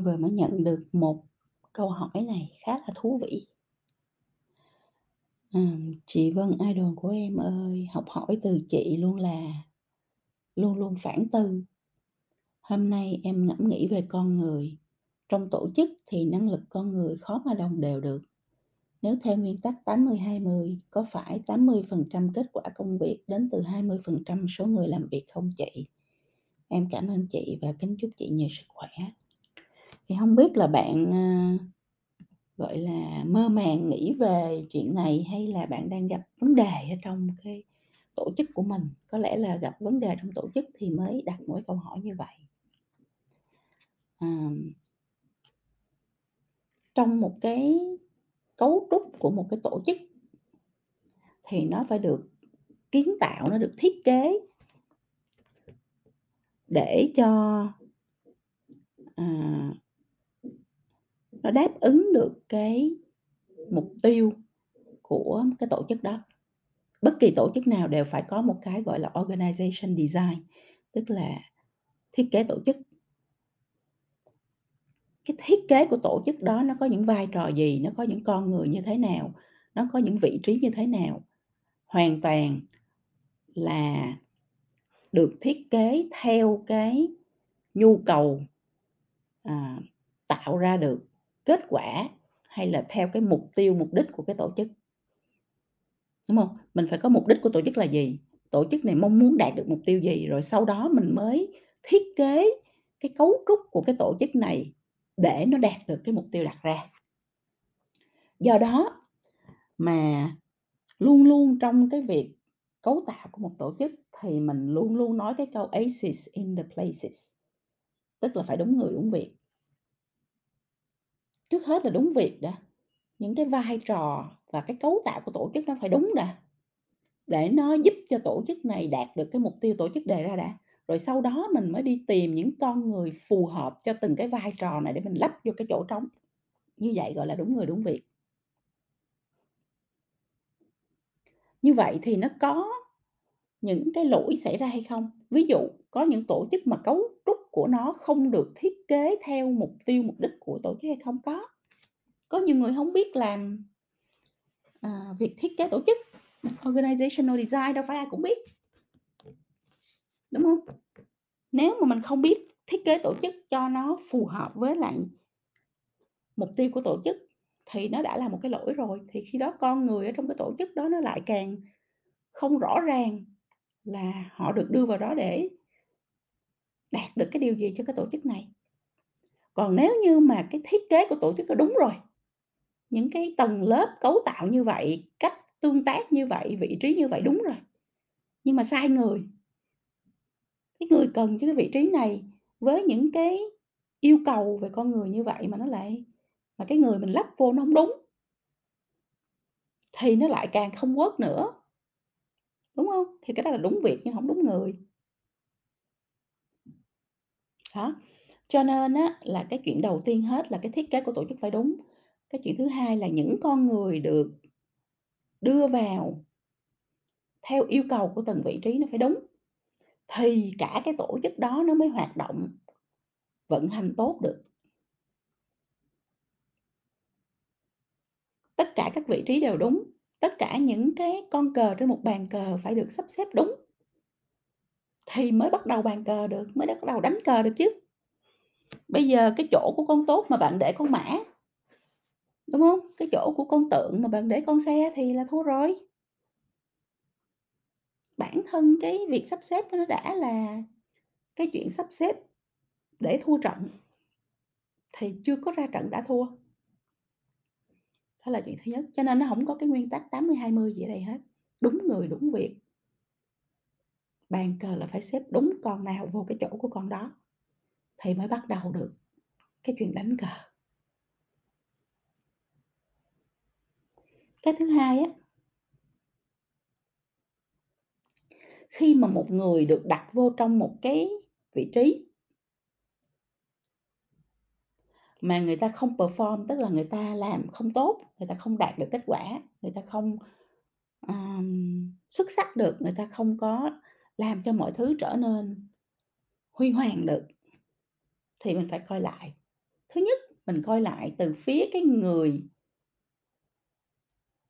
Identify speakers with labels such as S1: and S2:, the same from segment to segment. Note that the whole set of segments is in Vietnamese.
S1: Vừa mới nhận được một câu hỏi này khá là thú vị. à, chị Vân idol của em ơi, học hỏi từ chị luôn là luôn luôn phản tư. Hôm nay em ngẫm nghĩ về con người. Trong tổ chức thì năng lực con người khó mà đồng đều được. Nếu theo nguyên tắc 80-20, có phải 80% kết quả công việc đến từ 20% số người làm việc không chị? Em cảm ơn chị và kính chúc chị nhiều sức khỏe. Thì hông biết là bạn, ờ, gọi là, mơ màng nghĩ về chuyện này hay là bạn đang gặp vấn đề ở trong cái tổ chức của mình? Có lẽ là gặp vấn đề trong tổ chức thì mới đặt một cái câu hỏi như vậy. Ờm. Trong một cái cấu trúc của một cái tổ chức thì nó phải được kiến tạo, nó được thiết kế để cho à nó đáp ứng được cái mục tiêu của cái tổ chức đó. Bất kỳ tổ chức nào đều phải có một cái, gọi là, organization design, tức là thiết kế tổ chức. Cái thiết kế của tổ chức đó nó có những vai trò gì, nó có những con người như thế nào, nó có những vị trí như thế nào, hoàn toàn là được thiết kế theo cái nhu cầu, à, tạo ra được kết quả hay là theo cái mục tiêu, mục đích của cái tổ chức. Đúng không? Mình phải có mục đích của tổ chức là gì? Tổ chức này mong muốn đạt được mục tiêu gì? Rồi sau đó mình mới thiết kế cái cấu trúc của cái tổ chức này để nó đạt được cái mục tiêu đặt ra. Do đó mà luôn luôn trong cái việc cấu tạo của một tổ chức thì mình luôn luôn nói cái câu "Aces in the places", tức là phải đúng người đúng việc. Trước hết là đúng việc đã, những cái vai trò và cái cấu tạo của tổ chức nó phải đúng đã, để nó giúp cho tổ chức này đạt được cái mục tiêu tổ chức đề ra đã. Rồi sau đó mình mới đi tìm những con người phù hợp cho từng cái vai trò này để mình lắp vô cái chỗ trống. Như vậy gọi là đúng người đúng việc. Như vậy thì nó có những cái lỗi xảy ra hay không? Ví dụ có những tổ chức mà cấu trúc của nó không được thiết kế theo mục tiêu, mục đích của tổ chức hay không? Có. Có nhiều người không biết làm, à, việc thiết kế tổ chức, organizational design đâu phải ai cũng biết. Đúng không Nếu mà mình không biết thiết kế tổ chức cho nó phù hợp với lại mục tiêu của tổ chức thì nó đã là một cái lỗi rồi, thì khi đó con người ở trong cái tổ chức đó nó lại càng không rõ ràng là họ được đưa vào đó để đạt được cái điều gì cho cái tổ chức này. Còn nếu như mà cái thiết kế của tổ chức đó đúng rồi, những cái tầng lớp cấu tạo như vậy, cách tương tác như vậy, vị trí như vậy đúng rồi, nhưng mà sai người cái người cần cho cái vị trí này với những cái yêu cầu về con người như vậy mà nó lại mà cái người mình lắp vô nó không đúng thì nó lại càng không quất nữa. Đúng không? Thì cái đó là đúng việc nhưng không đúng người. Đó, cho nên á là cái chuyện đầu tiên hết là cái thiết kế của tổ chức phải đúng. Cái chuyện thứ hai là những con người được đưa vào theo yêu cầu của từng vị trí nó phải đúng, thì cả cái tổ chức đó nó mới hoạt động, vận hành tốt được. Tất cả các vị trí đều đúng, tất cả những cái con cờ trên một bàn cờ phải được sắp xếp đúng. Thì mới bắt đầu bàn cờ được, mới bắt đầu đánh cờ được chứ. Bây giờ cái chỗ của con tốt mà bạn để con mã, đúng không Cái chỗ của con tượng mà bạn để con xe thì là thua rồi. Bản thân cái việc sắp xếp nó đã là cái chuyện sắp xếp để thua trận, thì chưa có ra trận đã thua. Đó là chuyện thứ nhất, cho nên nó hổng có cái nguyên tắc 80-20 gì ở đây hết, đúng người đúng việc. Bàn cờ là phải xếp đúng con nào vô cái chỗ của con đó, thì mới bắt đầu được cái chuyện đánh cờ. Cái thứ hai á khi mà một người được đặt vô trong một cái vị trí mà người ta không perform, tức là người ta làm không tốt, người ta không đạt được kết quả, người ta không, um, xuất sắc được, người ta không có làm cho mọi thứ trở nên huy hoàng được thì mình phải coi lại. Thứ nhất, mình coi lại từ phía cái người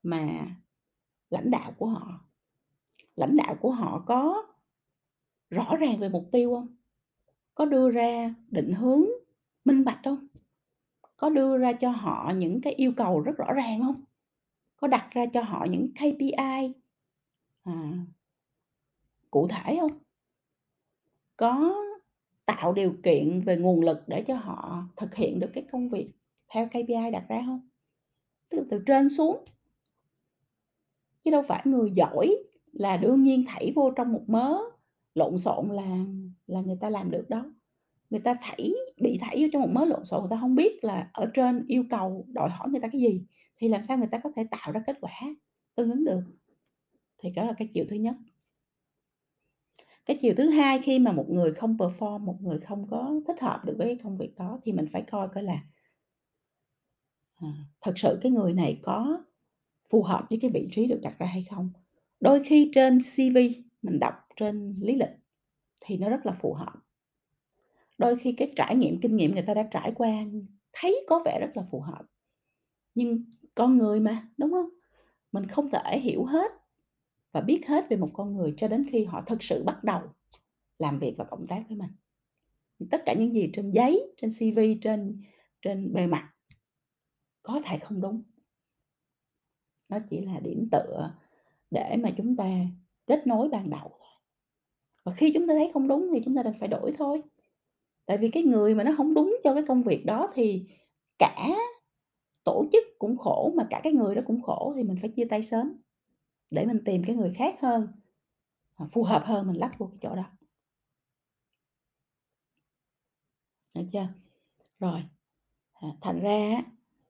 S1: mà lãnh đạo của họ. Lãnh đạo của họ có rõ ràng về mục tiêu không? Có đưa ra định hướng minh bạch không? Có đưa ra cho họ những cái yêu cầu rất rõ ràng không? Có đặt ra cho họ những KPI, à, cụ thể không? Có tạo điều kiện về nguồn lực để cho họ thực hiện được cái công việc theo KPI đặt ra không từ từ trên xuống. Chứ đâu phải người giỏi là đương nhiên thảy vô trong một mớ lộn xộn là là người ta làm được đâu. Người ta thảy bị thảy vô trong một mớ lộn xộn, người ta không biết là ở trên yêu cầu đòi hỏi người ta cái gì, thì làm sao người ta có thể tạo ra kết quả tương ứng được. Thì đó là cái chiều thứ nhất. Cái chiều thứ hai khi mà một người không perform, một người không có thích hợp được với công việc đó thì mình phải coi coi là à, thật sự cái người này có phù hợp với cái vị trí được đặt ra hay không. Đôi khi trên CV mình đọc trên lý lịch thì nó rất là phù hợp. Đôi khi cái trải nghiệm, kinh nghiệm người ta đã trải qua thấy có vẻ rất là phù hợp. Nhưng con người mà, đúng không Mình không thể hiểu hết và biết hết về một con người cho đến khi họ thực sự bắt đầu làm việc và cộng tác với mình. Tất cả những gì trên giấy, trên CV, trên trên bề mặt có thể không đúng. Nó chỉ là điểm tựa để mà chúng ta kết nối ban đầu thôi. Và khi chúng ta thấy không đúng thì chúng ta đành phải đổi thôi. Tại vì cái người mà nó không đúng cho cái công việc đó thì cả tổ chức cũng khổ, mà cả cái người đó cũng khổ thì mình phải chia tay sớm, để mình tìm cái người khác hơn, à, phù hợp hơn mình lắp vô cái chỗ đó. Được chưa? Rồi, à, thành ra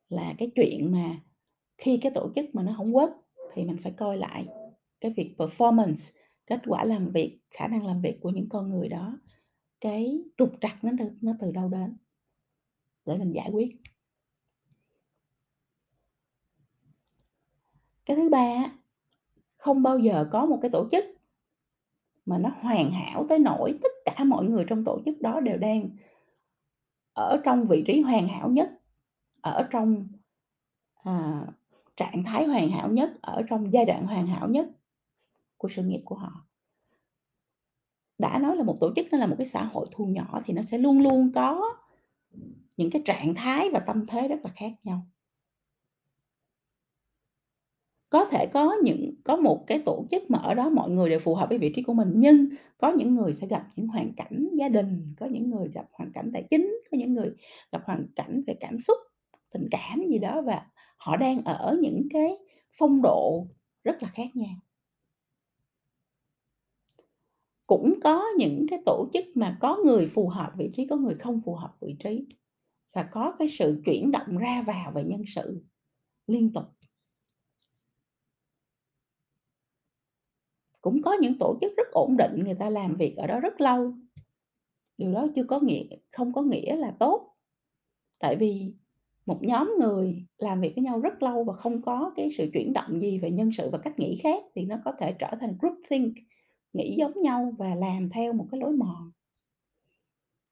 S1: là cái chuyện mà khi cái tổ chức mà nó không work thì mình phải coi lại cái việc performance, kết quả làm việc, khả năng làm việc của những con người đó, cái trục trặc nó từ nó từ đâu đến để mình giải quyết. Cái thứ ba không bao giờ có một cái tổ chức mà nó hoàn hảo tới nỗi tất cả mọi người trong tổ chức đó đều đang ở trong vị trí hoàn hảo nhất, ở trong, à, trạng thái hoàn hảo nhất, ở trong giai đoạn hoàn hảo nhất của sự nghiệp của họ. Đã nói là một tổ chức nó là một cái xã hội thu nhỏ thì nó sẽ luôn luôn có những cái trạng thái và tâm thế rất là khác nhau. Có thể có những có một cái tổ chức mà ở đó mọi người đều phù hợp với vị trí của mình, nhưng có những người sẽ gặp những hoàn cảnh gia đình, có những người gặp hoàn cảnh tài chính, có những người gặp hoàn cảnh về cảm xúc, tình cảm gì đó và họ đang ở những cái phong độ rất là khác nhau. Cũng có những cái tổ chức mà có người phù hợp vị trí, có người không phù hợp vị trí và có cái sự chuyển động ra vào về nhân sự liên tục. Cũng có những tổ chức rất ổn định, người ta làm việc ở đó rất lâu. Điều đó chưa có nghĩa không có nghĩa là tốt. Tại vì một nhóm người làm việc với nhau rất lâu và không có cái sự chuyển động gì về nhân sự và cách nghĩ khác thì nó có thể trở thành groupthink, nghĩ giống nhau và làm theo một cái lối mòn.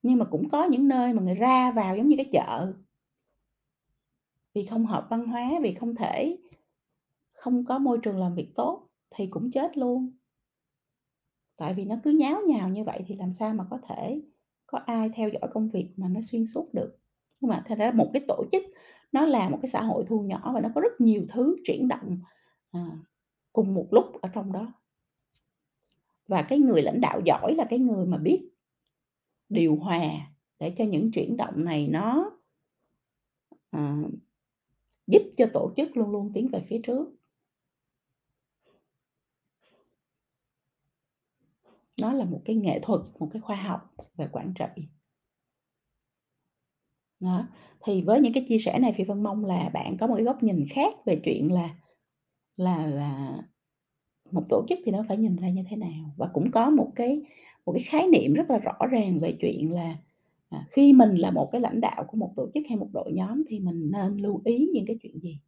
S1: Nhưng mà cũng có những nơi mà người ra vào giống như cái chợ. Vì không hợp văn hóa, vì không thể không có môi trường làm việc tốt thì cũng chết luôn. Tại vì nó cứ nháo nhào như vậy thì làm sao mà có thể có ai theo dõi công việc mà nó xuyên suốt được. Nhưng mà thành ra một cái tổ chức nó là một cái xã hội thu nhỏ và nó có rất nhiều thứ chuyển động, à, cùng một lúc ở trong đó. Và cái người lãnh đạo giỏi là cái người mà biết điều hòa để cho những chuyển động này nó à, giúp cho tổ chức luôn luôn tiến về phía trước. Nó là một cái nghệ thuật, một cái khoa học về quản trị. Đó, thì với những cái chia sẻ này Phi Vân mong là bạn có một cái góc nhìn khác về chuyện là là là một tổ chức thì nó phải nhìn ra như thế nào. Và cũng có một cái một cái khái niệm rất là rõ ràng về chuyện là, à, khi mình là một cái lãnh đạo của một tổ chức hay một đội nhóm thì mình nên lưu ý những cái chuyện gì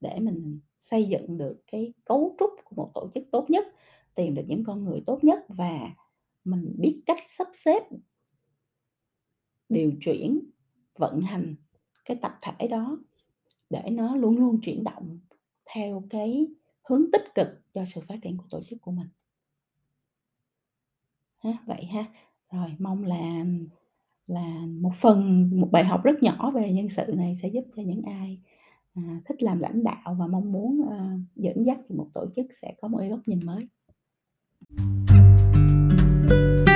S1: để mình xây dựng được cái cấu trúc của một tổ chức tốt nhất, tìm được những con người tốt nhất và, mình biết cách sắp xếp điều chuyển, vận hành cái tập thể đó để nó luôn luôn chuyển động theo cái hướng tích cực cho sự phát triển của tổ chức của mình. Ha, vậy ha. Rồi mong là là một phần một bài học rất nhỏ về nhân sự này sẽ giúp cho những ai à, thích làm lãnh đạo và mong muốn à, dẫn dắt một tổ chức sẽ có một góc nhìn mới. thank you